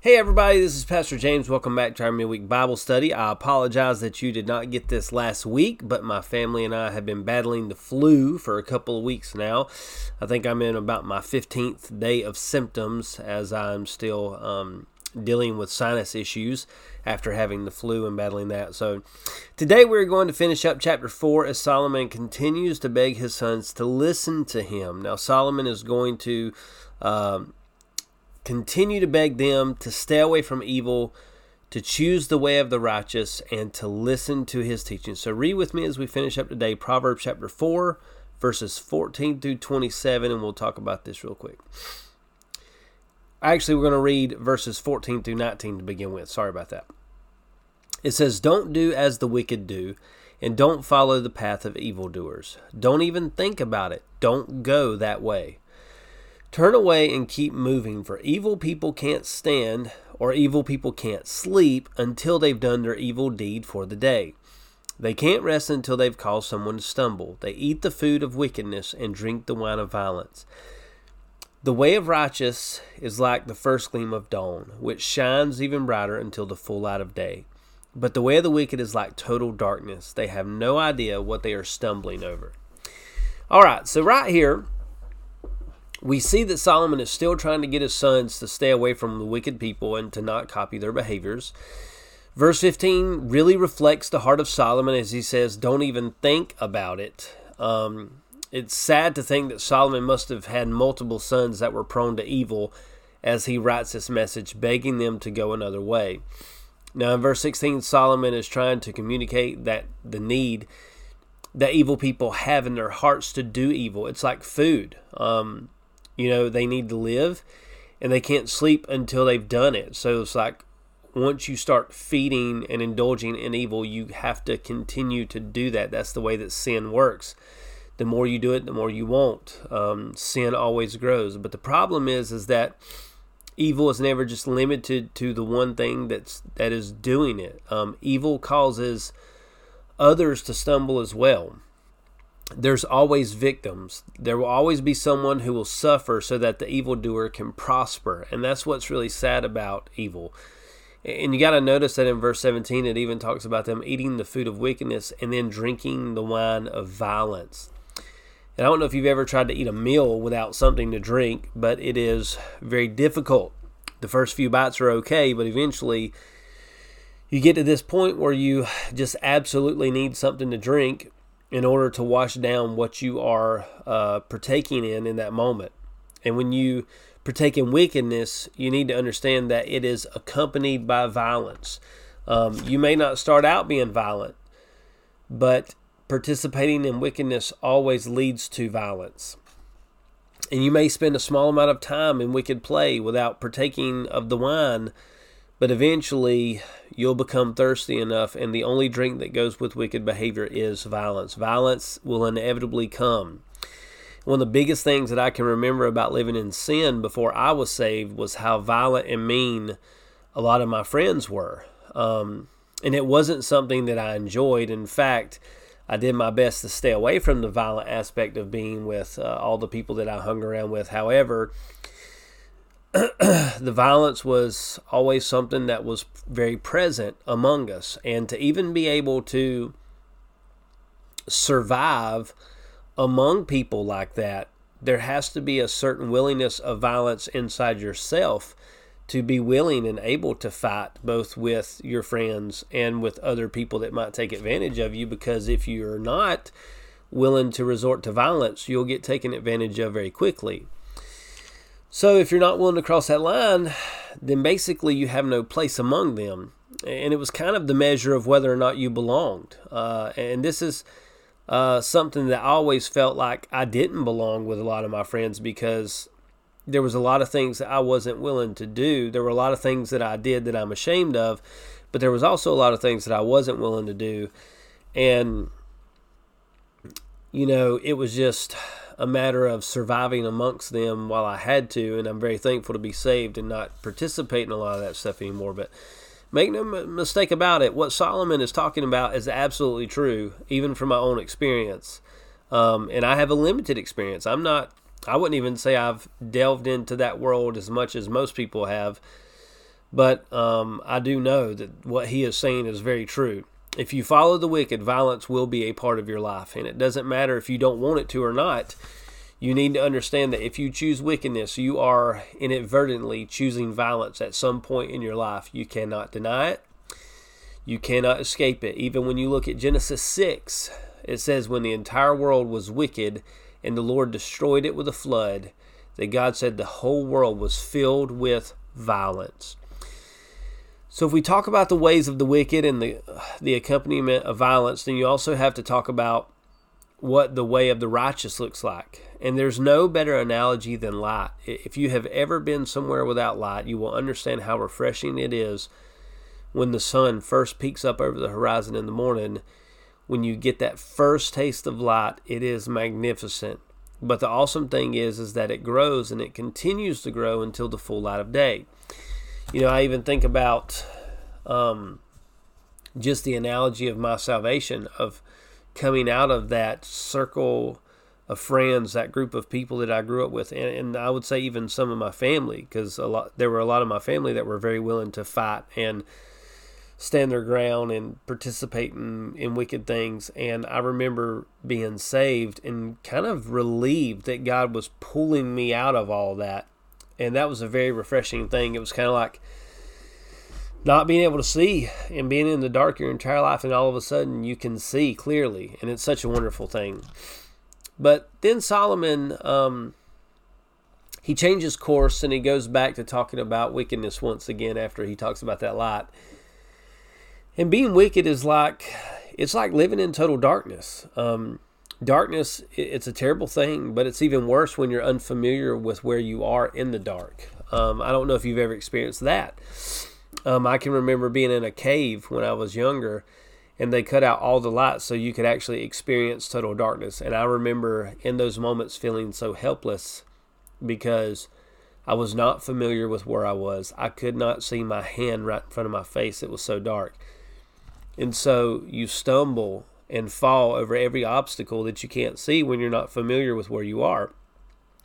Hey everybody, this is Pastor James. Welcome back to our midweek Bible study. I apologize that you did not get this last week, but my family and I have been battling the flu for a couple of weeks now. I think I'm in about my 15th day of symptoms as I'm still um, dealing with sinus issues after having the flu and battling that. So today we're going to finish up chapter 4 as Solomon continues to beg his sons to listen to him. Now, Solomon is going to. Um, continue to beg them to stay away from evil, to choose the way of the righteous, and to listen to his teaching. So, read with me as we finish up today Proverbs chapter 4, verses 14 through 27, and we'll talk about this real quick. Actually, we're going to read verses 14 through 19 to begin with. Sorry about that. It says, Don't do as the wicked do, and don't follow the path of evildoers. Don't even think about it. Don't go that way. Turn away and keep moving, for evil people can't stand or evil people can't sleep until they've done their evil deed for the day. They can't rest until they've caused someone to stumble. They eat the food of wickedness and drink the wine of violence. The way of righteous is like the first gleam of dawn, which shines even brighter until the full light of day. But the way of the wicked is like total darkness. They have no idea what they are stumbling over. All right, so right here, we see that Solomon is still trying to get his sons to stay away from the wicked people and to not copy their behaviors. Verse 15 really reflects the heart of Solomon as he says, Don't even think about it. Um, it's sad to think that Solomon must have had multiple sons that were prone to evil as he writes this message, begging them to go another way. Now, in verse 16, Solomon is trying to communicate that the need that evil people have in their hearts to do evil. It's like food. Um, you know, they need to live and they can't sleep until they've done it. So it's like once you start feeding and indulging in evil, you have to continue to do that. That's the way that sin works. The more you do it, the more you won't. Um, sin always grows. But the problem is, is that evil is never just limited to the one thing that's that is doing it. Um, evil causes others to stumble as well there's always victims. There will always be someone who will suffer so that the evildoer can prosper. And that's what's really sad about evil. And you got to notice that in verse 17, it even talks about them eating the food of wickedness and then drinking the wine of violence. And I don't know if you've ever tried to eat a meal without something to drink, but it is very difficult. The first few bites are okay, but eventually you get to this point where you just absolutely need something to drink in order to wash down what you are uh, partaking in in that moment. And when you partake in wickedness, you need to understand that it is accompanied by violence. Um, you may not start out being violent, but participating in wickedness always leads to violence. And you may spend a small amount of time in wicked play without partaking of the wine but eventually, you'll become thirsty enough, and the only drink that goes with wicked behavior is violence. Violence will inevitably come. One of the biggest things that I can remember about living in sin before I was saved was how violent and mean a lot of my friends were. Um, and it wasn't something that I enjoyed. In fact, I did my best to stay away from the violent aspect of being with uh, all the people that I hung around with. However, the violence was always something that was very present among us. And to even be able to survive among people like that, there has to be a certain willingness of violence inside yourself to be willing and able to fight both with your friends and with other people that might take advantage of you. Because if you're not willing to resort to violence, you'll get taken advantage of very quickly. So if you're not willing to cross that line, then basically you have no place among them. And it was kind of the measure of whether or not you belonged. Uh, and this is uh, something that I always felt like I didn't belong with a lot of my friends because there was a lot of things that I wasn't willing to do. There were a lot of things that I did that I'm ashamed of, but there was also a lot of things that I wasn't willing to do. And, you know, it was just a matter of surviving amongst them while I had to, and I'm very thankful to be saved and not participate in a lot of that stuff anymore. But make no mistake about it, what Solomon is talking about is absolutely true, even from my own experience. Um, and I have a limited experience. I'm not, I wouldn't even say I've delved into that world as much as most people have. But um, I do know that what he is saying is very true. If you follow the wicked, violence will be a part of your life. And it doesn't matter if you don't want it to or not. You need to understand that if you choose wickedness, you are inadvertently choosing violence at some point in your life. You cannot deny it. You cannot escape it. Even when you look at Genesis 6, it says, When the entire world was wicked and the Lord destroyed it with a flood, that God said the whole world was filled with violence. So if we talk about the ways of the wicked and the the accompaniment of violence, then you also have to talk about what the way of the righteous looks like. And there's no better analogy than light. If you have ever been somewhere without light, you will understand how refreshing it is when the sun first peeks up over the horizon in the morning. When you get that first taste of light, it is magnificent. But the awesome thing is is that it grows and it continues to grow until the full light of day. You know, I even think about um, just the analogy of my salvation of coming out of that circle of friends, that group of people that I grew up with, and, and I would say even some of my family, because a lot there were a lot of my family that were very willing to fight and stand their ground and participate in, in wicked things. And I remember being saved and kind of relieved that God was pulling me out of all that and that was a very refreshing thing. It was kind of like not being able to see and being in the dark your entire life, and all of a sudden you can see clearly, and it's such a wonderful thing. But then Solomon, um, he changes course and he goes back to talking about wickedness once again after he talks about that light. And being wicked is like it's like living in total darkness. Um, darkness it's a terrible thing but it's even worse when you're unfamiliar with where you are in the dark. Um, i don't know if you've ever experienced that. Um, i can remember being in a cave when i was younger and they cut out all the lights so you could actually experience total darkness. And i remember in those moments feeling so helpless because i was not familiar with where i was. I could not see my hand right in front of my face. It was so dark. And so you stumble and fall over every obstacle that you can't see when you're not familiar with where you are.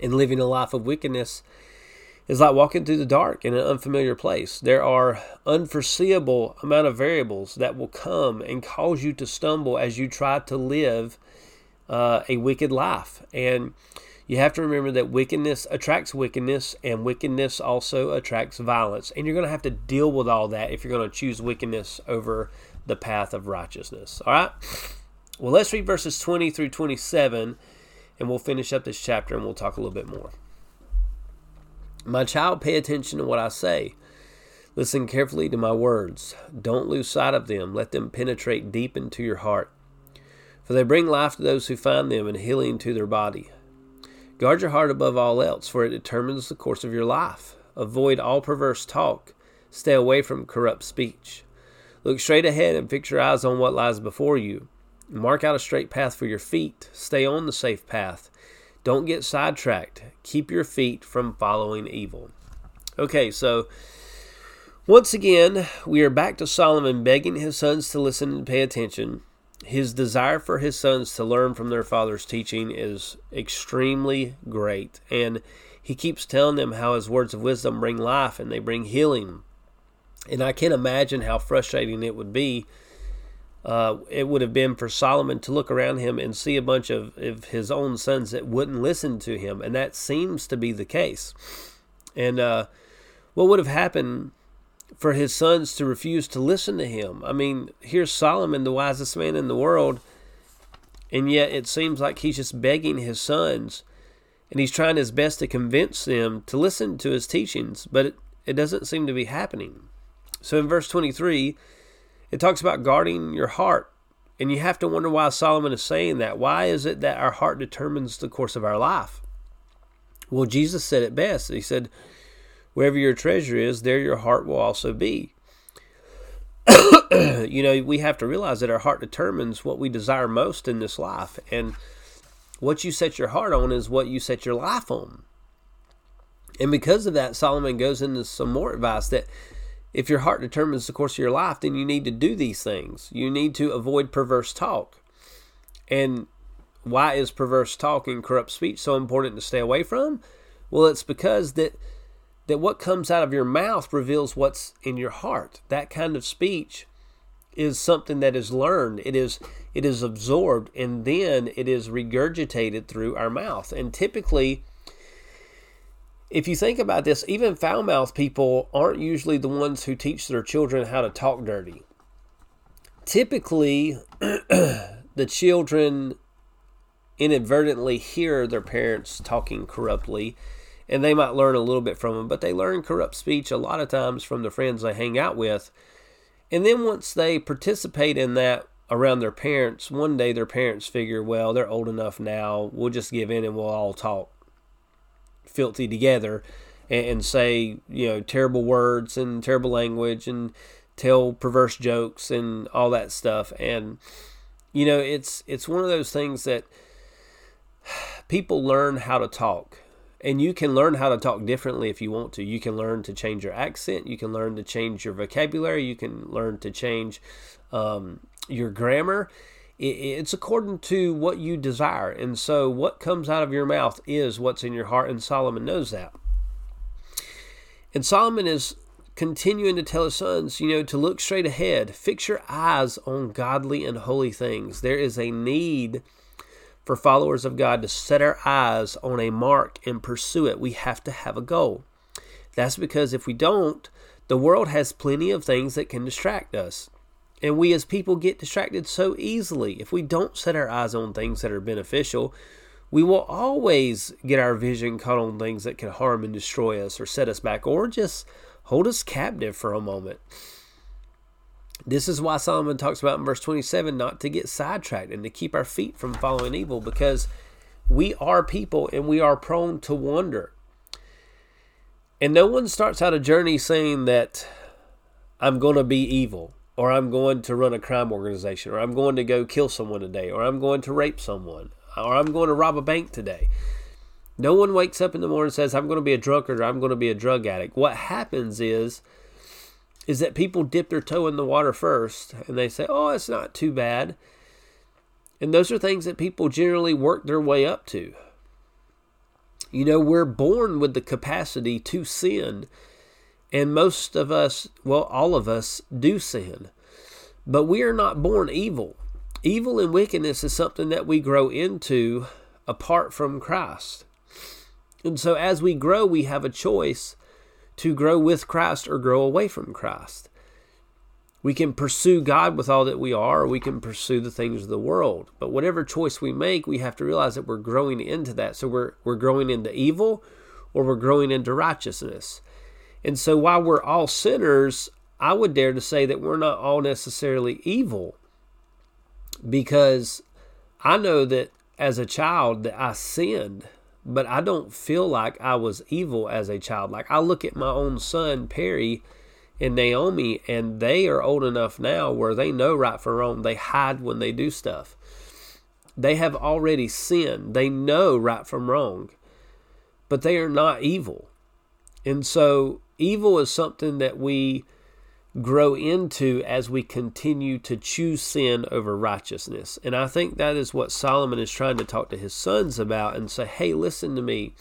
And living a life of wickedness is like walking through the dark in an unfamiliar place. There are unforeseeable amount of variables that will come and cause you to stumble as you try to live uh, a wicked life. And you have to remember that wickedness attracts wickedness, and wickedness also attracts violence. And you're going to have to deal with all that if you're going to choose wickedness over the path of righteousness. All right? Well, let's read verses 20 through 27, and we'll finish up this chapter and we'll talk a little bit more. My child, pay attention to what I say. Listen carefully to my words. Don't lose sight of them. Let them penetrate deep into your heart. For they bring life to those who find them and healing to their body. Guard your heart above all else, for it determines the course of your life. Avoid all perverse talk. Stay away from corrupt speech. Look straight ahead and fix your eyes on what lies before you. Mark out a straight path for your feet. Stay on the safe path. Don't get sidetracked. Keep your feet from following evil. Okay, so once again, we are back to Solomon begging his sons to listen and pay attention. His desire for his sons to learn from their father's teaching is extremely great. And he keeps telling them how his words of wisdom bring life and they bring healing and I can't imagine how frustrating it would be. Uh, it would have been for Solomon to look around him and see a bunch of, of his own sons that wouldn't listen to him, and that seems to be the case. And uh, what would have happened for his sons to refuse to listen to him? I mean, here's Solomon, the wisest man in the world, and yet it seems like he's just begging his sons, and he's trying his best to convince them to listen to his teachings, but it, it doesn't seem to be happening. So in verse 23, it talks about guarding your heart. And you have to wonder why Solomon is saying that. Why is it that our heart determines the course of our life? Well, Jesus said it best. He said, Wherever your treasure is, there your heart will also be. you know, we have to realize that our heart determines what we desire most in this life. And what you set your heart on is what you set your life on. And because of that, Solomon goes into some more advice that if your heart determines the course of your life, then you need to do these things. You need to avoid perverse talk. And why is perverse talk and corrupt speech so important to stay away from? Well, it's because that that what comes out of your mouth reveals what's in your heart. That kind of speech is something that is learned. It is it is absorbed and then it is regurgitated through our mouth. And typically if you think about this, even foul mouthed people aren't usually the ones who teach their children how to talk dirty. Typically, the children inadvertently hear their parents talking corruptly and they might learn a little bit from them, but they learn corrupt speech a lot of times from the friends they hang out with. And then once they participate in that around their parents, one day their parents figure, well, they're old enough now, we'll just give in and we'll all talk filthy together and, and say, you know, terrible words and terrible language and tell perverse jokes and all that stuff. And you know, it's it's one of those things that people learn how to talk and you can learn how to talk differently if you want to. You can learn to change your accent. You can learn to change your vocabulary. You can learn to change um, your grammar. It's according to what you desire. And so, what comes out of your mouth is what's in your heart. And Solomon knows that. And Solomon is continuing to tell his sons, you know, to look straight ahead, fix your eyes on godly and holy things. There is a need for followers of God to set our eyes on a mark and pursue it. We have to have a goal. That's because if we don't, the world has plenty of things that can distract us. And we as people get distracted so easily. If we don't set our eyes on things that are beneficial, we will always get our vision caught on things that can harm and destroy us or set us back or just hold us captive for a moment. This is why Solomon talks about in verse 27 not to get sidetracked and to keep our feet from following evil because we are people and we are prone to wander. And no one starts out a journey saying that I'm going to be evil or I'm going to run a crime organization or I'm going to go kill someone today or I'm going to rape someone or I'm going to rob a bank today. No one wakes up in the morning and says, I'm going to be a drunkard or I'm going to be a drug addict. What happens is is that people dip their toe in the water first and they say, oh, it's not too bad. And those are things that people generally work their way up to. You know, we're born with the capacity to sin. And most of us, well, all of us do sin. But we are not born evil. Evil and wickedness is something that we grow into apart from Christ. And so as we grow, we have a choice to grow with Christ or grow away from Christ. We can pursue God with all that we are, or we can pursue the things of the world. But whatever choice we make, we have to realize that we're growing into that. So we're, we're growing into evil or we're growing into righteousness. And so while we're all sinners, I would dare to say that we're not all necessarily evil because I know that as a child that I sinned but I don't feel like I was evil as a child. Like I look at my own son Perry and Naomi, and they are old enough now where they know right from wrong. They hide when they do stuff. They have already sinned. They know right from wrong, but they are not evil. And so, evil is something that we grow into as we continue to choose sin over righteousness. And I think that is what Solomon is trying to talk to his sons about and say, hey, listen to me.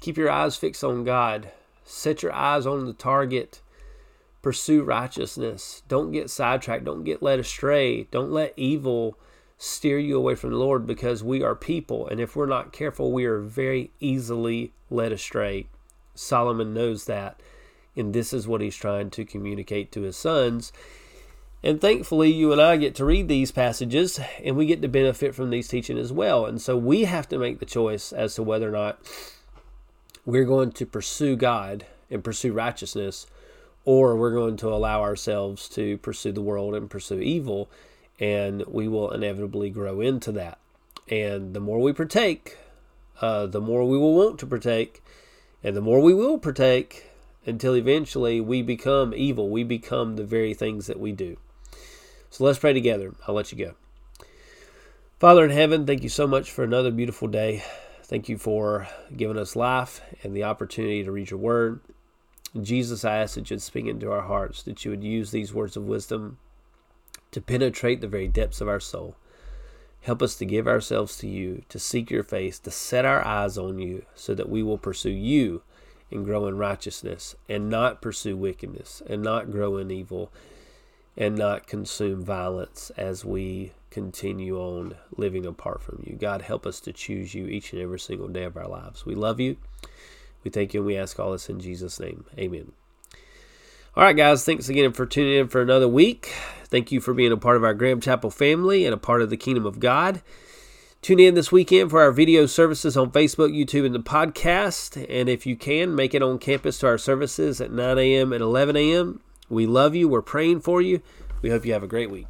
Keep your eyes fixed on God, set your eyes on the target. Pursue righteousness. Don't get sidetracked. Don't get led astray. Don't let evil steer you away from the Lord because we are people. And if we're not careful, we are very easily led astray. Solomon knows that. And this is what he's trying to communicate to his sons. And thankfully, you and I get to read these passages and we get to benefit from these teaching as well. And so we have to make the choice as to whether or not we're going to pursue God and pursue righteousness, or we're going to allow ourselves to pursue the world and pursue evil. And we will inevitably grow into that. And the more we partake, uh, the more we will want to partake. And the more we will partake, until eventually we become evil. We become the very things that we do. So let's pray together. I'll let you go. Father in heaven, thank you so much for another beautiful day. Thank you for giving us life and the opportunity to read your word. Jesus, I ask that you'd speak into our hearts, that you would use these words of wisdom to penetrate the very depths of our soul. Help us to give ourselves to you, to seek your face, to set our eyes on you, so that we will pursue you and grow in righteousness and not pursue wickedness and not grow in evil and not consume violence as we continue on living apart from you. God, help us to choose you each and every single day of our lives. We love you. We thank you and we ask all this in Jesus' name. Amen. All right, guys, thanks again for tuning in for another week. Thank you for being a part of our Graham Chapel family and a part of the kingdom of God. Tune in this weekend for our video services on Facebook, YouTube, and the podcast. And if you can, make it on campus to our services at 9 a.m. and 11 a.m. We love you. We're praying for you. We hope you have a great week.